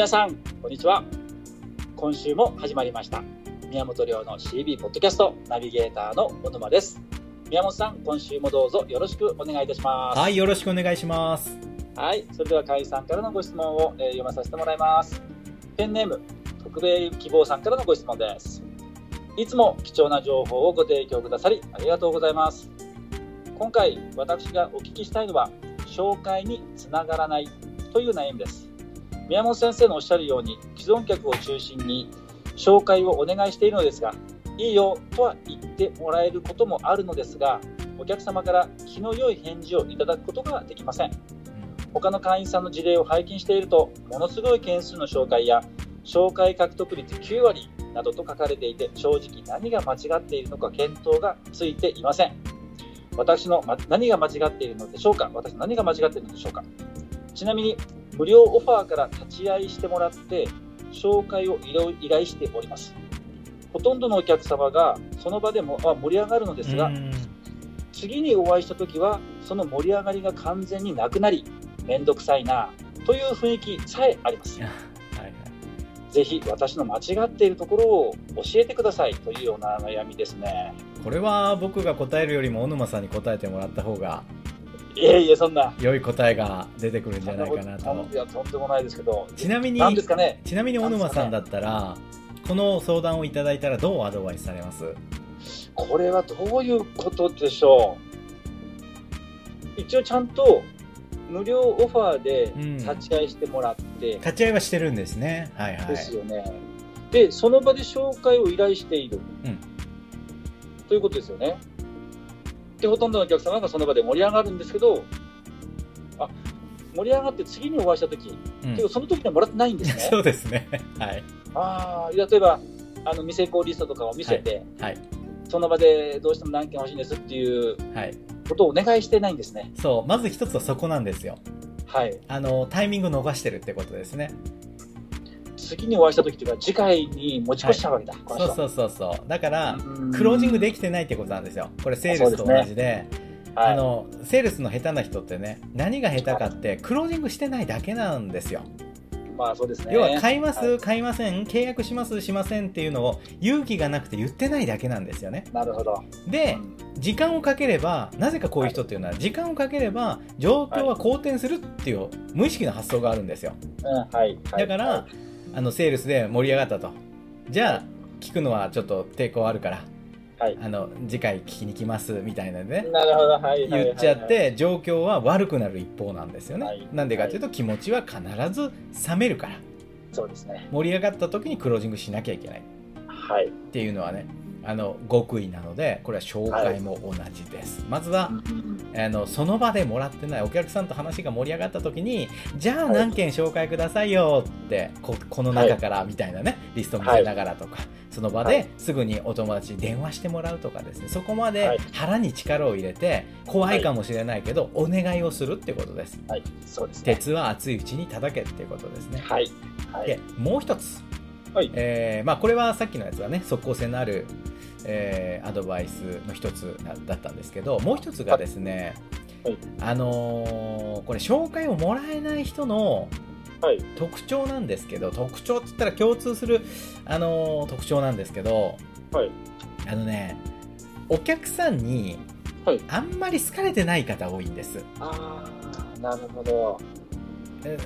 皆さんこんにちは。今週も始まりました。宮本亮の CB ポッドキャストナビゲーターの小沼です。宮本さん今週もどうぞよろしくお願いいたします。はいよろしくお願いします。はいそれでは海さんからのご質問を、えー、読まさせてもらいます。ペンネーム特命希望さんからのご質問です。いつも貴重な情報をご提供くださりありがとうございます。今回私がお聞きしたいのは紹介につながらないという悩みです宮本先生のおっしゃるように既存客を中心に紹介をお願いしているのですがいいよとは言ってもらえることもあるのですがお客様から気の良い返事をいただくことができません。他の会員さんの事例を拝見しているとものすごい件数の紹介や紹介獲得率9割などと書かれていて正直何が間違っているのか見当がついていません。私の何が間違っているのでしょうか？私何が間違っているのでしょうか？ちなみに無料オファーから立ち会いしてもらって紹介を依頼しております。ほとんどのお客様がその場でも盛り上がるのですが次にお会いした時はその盛り上がりが完全になくなり面倒くさいなという雰囲気さえあります。ぜひ私の間違っているところを教えてくださいというような悩みですね。これは僕が答えるよりも小沼さんに答えてもらった方がいえいえそんな。良い答えが出てくるんじゃないかなと。いやとんでもないですけど。ちなみに何ですか、ね、ちなみに小沼さんだったら、ね、この相談をいただいたらどうアドバイスされます？これはどういうことでしょう。一応ちゃんと無料オファーで立ち会いしてもらって、うん、立ち会いはしてるんですね。はいはい。ですよね。でその場で紹介を依頼している、うん、ということですよねでほとんどのお客様がその場で盛り上がるんですけどあ盛り上がって次にお会いした時、うん、その時にはもらってないんですね。そうですね。はい。ああ例えばあの未成功リストとかを見せて、はい、はい、その場でどうしても何件欲しいんですっていうことをお願いしてないんですね、そう。まず一つはそこなんですよ。はい。あのタイミング逃してるってことですね次にお会いした時というか次回に持ち越しちゃうわけだ、はい、そうそうそうそう。だからクロージングできてないってことなんですよ。これセールスと同じで、ねはい、あのセールスの下手な人ってね何が下手かってクロージングしてないだけなんですよ。まあそうですね、要は買います、はい、買いません契約しますしませんっていうのを勇気がなくて言ってないだけなんですよね。なるほど。で時間をかければなぜかこういう人っていうのは、時間をかければ状況は好転するっていう無意識の発想があるんですよ、はい、だから、あのセールスで盛り上がったと。じゃあ聞くのはちょっと抵抗あるから。はい、あの次回聞きに来ますみたいなね。なるほど、はい、言っちゃって状況は悪くなる一方なんですよね、はい、なんでかというと気持ちは必ず冷めるから。そうですね。盛り上がった時にクロージングしなきゃいけない、はい、っていうのはねあの極意なのでこれは紹介も同じです、はい、まずは、あのその場でもらってないお客さんと話が盛り上がった時にじゃあ何件紹介くださいよってここの中からみたいなね、リスト見せながらとか、その場ですぐにお友達に電話してもらうとかですね。そこまで腹に力を入れて怖いかもしれないけど、お願いをするってことです、はい、そうです、ね、鉄は熱いうちに叩けっていうことですね、はい、はい、でもう一つ。はい、えー、まあ、これはさっきのやつはね即効性のある、えー、アドバイスの一つだったんですけどもう一つがですね、はい、あのー、これ紹介をもらえない人の特徴なんですけど、特徴って言ったら共通する、あのー、特徴なんですけど、はい、あのねお客さんにあんまり好かれてない方多いんです。あなるほど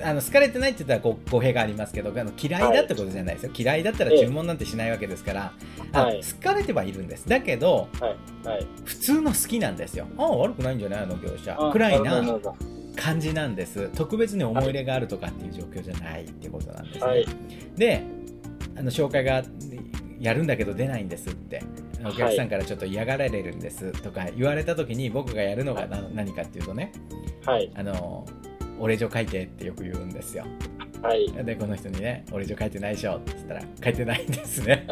あの好かれてないって言ったら語弊がありますけどあの嫌いだってことじゃないですよ、はい、嫌いだったら注文なんてしないわけですから、はい、好かれてはいるんです。だけど、はい。はい、普通の好きなんですよ。ああ悪くないんじゃない？あの業者。くらいな。感じなんです。特別に思い入れがあるとかっていう状況じゃないってことなんですね、はい、であの紹介がやるんだけど出ないんですって。お客さんからちょっと嫌がられるんですとか言われた時に僕がやるのが何かっていうとね、はい、あのお礼状書いてってよく言うんですよ。はい、でこの人にね「お礼状書いてないでしょ」って言ったら「書いてないんですね」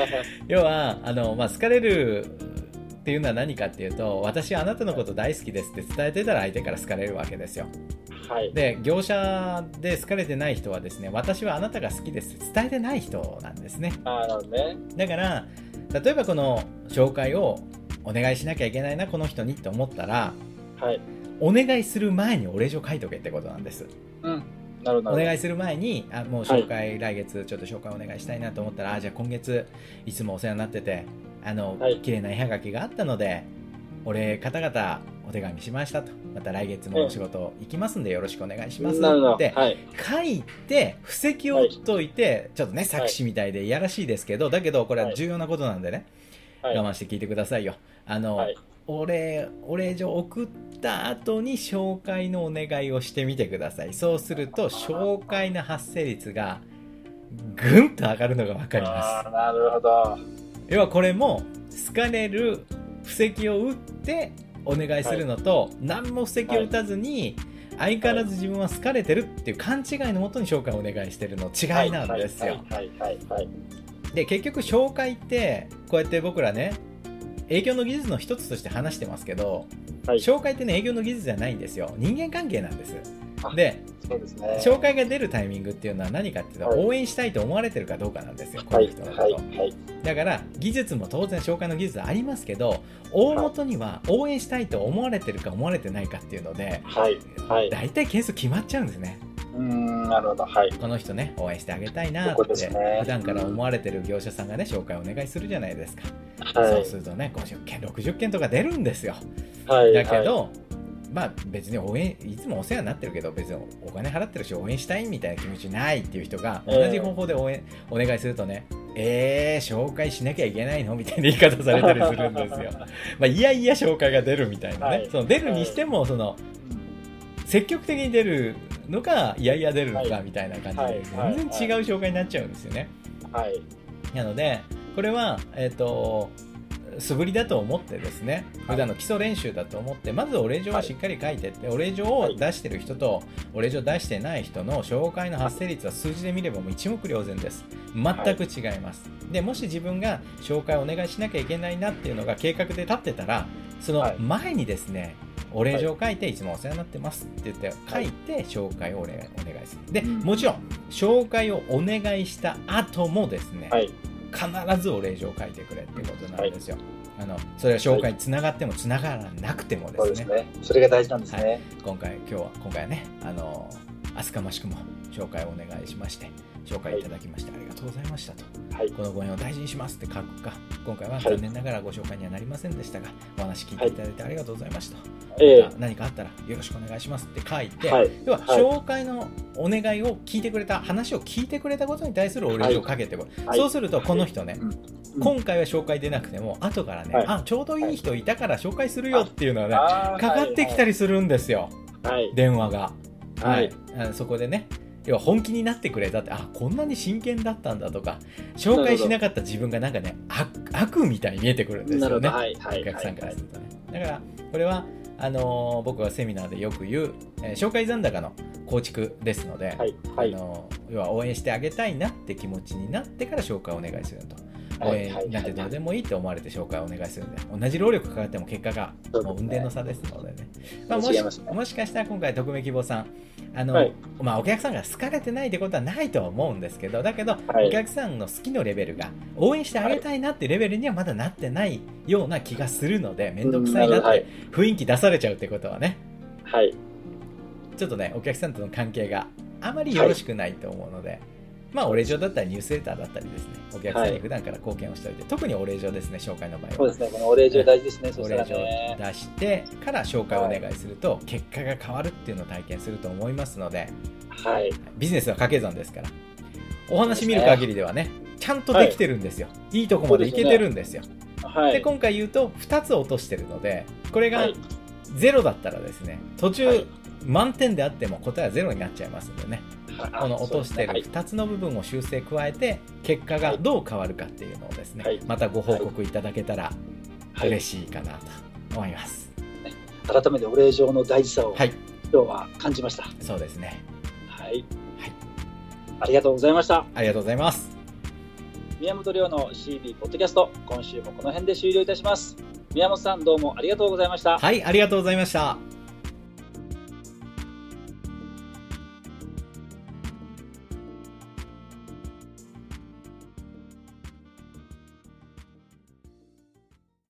要はあの、まあ、好かれるっていうのは何かっていうと私はあなたのこと大好きですって伝えてたら相手から好かれるわけですよ。はい、で業者で好かれてない人はですね私はあなたが好きですって伝えてない人なんですね。あねだから例えばこの紹介をお願いしなきゃいけないなこの人にって思ったら、はい、お願いする前にお礼状書いとけってことなんです。うん。お願いする前にあもう紹介、はい、来月ちょっと紹介お願いしたいなと思ったらあじゃあ今月いつもお世話になっててあの、はい、綺麗な絵はがきがあったのでお礼方々お手紙しましたと。また来月もお仕事行きますんでよろしくお願いします。って書いて布石を打っとい。て、ちょっとね作詞みたいでいやらしいですけどだけどこれは重要なことなんでね、我慢して聞いてくださいよ。あの、お礼お礼状送った後に紹介のお願いをしてみてください。そうすると紹介の発生率がぐんと上がるのが分かります。なるほど。要はこれも好かれる布石を打ってお願いするのと、はい、何も布石を打たずに、相変わらず自分は好かれてるっていう勘違いのもとに紹介をお願いしてるの違いなんですよ。で結局紹介ってこうやって僕らね営業の技術の一つとして話してますけど、はい、紹介ってね営業の技術じゃないんですよ。人間関係なんです。でそうですね、紹介が出るタイミングっていうのは何かっていうと、はい、応援したいと思われてるかどうかなんですよ、この人のこと、はいはい、だから技術も当然紹介の技術ありますけど大元には応援したいと思われてるか思われてないかっていうので、はいはい、大体件数決まっちゃうんですね。うんなるほど、はい、この人ね応援してあげたいなって、ね、普段から思われてる業者さんがね紹介お願いするじゃないですか、はい、そうするとね50件60件とか出るんですよ、はい、だけど、はい。まあ別に応援いつもお世話になってるけど別にお金払ってるし応援したいみたいな気持ちないっていう人が同じ方法で応援、お願いするとねえー、紹介しなきゃいけないのみたいな言い方されたりするんですよ。まあ、いやいや紹介が出るみたいなね。はい、その出るにしても、その、積極的に出るのか、いやいや出るのかみたいな感じで、全然違う紹介になっちゃうんですよね。はい。なので、これは、えっ、ー、と、素振りだと思ってですね普段の基礎練習だと思ってまずお礼状をしっかり書いてって、お礼状を出してる人とお礼状出してない人の紹介の発生率は数字で見ればもう一目瞭然です。全く違います、でもし自分が紹介をお願いしなきゃいけないなっていうのが計画で立ってたらその前にですね、お礼状を書いて、いつもお世話になってますって言って書いて紹介をお願いする。で、もちろん、紹介をお願いした後もですね、はい、必ずお礼状を書いてくれってことなんですよ。はい、あのそれは紹介につながってもつながらなくてもですね。そねそれが大事なんですね。はい、今回今日は今回はねあのあすかましくも紹介をお願いしまして紹介いただきまして、ありがとうございましたと、はい、このご縁を大事にしますって書くか今回は残念ながらご紹介にはなりませんでしたが、お話聞いていただいてありがとうございました、はい、何かあったらよろしくお願いしますって書いて、はい、要は紹介のお願いを聞いてくれた話を聞いてくれたことに対するお礼をかけてこる、そうするとこの人ね、今回は紹介出なくても後からね、あちょうどいい人いたから紹介するよっていうのはねかかってきたりするんですよ、電話が。はい、そこでね。要は本気になってくれたってあこんなに真剣だったんだとか紹介しなかった自分がなんかね悪みたいに見えてくるんですよね、はいはい、お客さんからするとね、だからこれはあのー、僕がセミナーでよく言う、えー、紹介残高の構築ですので、はいはい、あのー、要は応援してあげたいなって気持ちになってから紹介をお願いすると。応援なんてどうでもいいって思われて紹介をお願いするんで。同じ労力かかっても結果がもう運転の差ですのでね、まあ、もしもしかしたら今回匿名希望さんあの、はい、まあ、お客さんが好かれてないってことはないとは思うんですけどだけど、はい、お客さんの好きのレベルが応援してあげたいなってレベルにはまだなってないような気がするので面倒くさいなって雰囲気出されちゃうってことはね、はい、ちょっとねお客さんとの関係があまりよろしくないと思うので、まあ、お礼状だったりニュースレターだったりですね、お客さんに普段から貢献をしておいて、はい、特にお礼状ですね、紹介の場合は。そうですね、このお礼状大事ですね、お礼状出してから紹介をお願いすると、結果が変わるっていうのを体験すると思いますので、はい、ビジネスは掛け算ですから、お話見る限りではね、ちゃんとできてるんですよ。はい、いいとこまでいけてるんですよ。はい、で今回言うと、2つ落としてるので、これが0だったらですね、途中、満点であっても答えは0になっちゃいますんでね。この落としてる2つの部分を修正加えて結果がどう変わるかっていうのをですね、またご報告いただけたら嬉しいかなと思います、改めてお礼状の大事さを、はい、今日は感じました。そうですね。はい、はい、ありがとうございました。ありがとうございます。宮本亮の CB ポッドキャスト今週もこの辺で終了いたします。宮本さんどうもありがとうございました。はいありがとうございました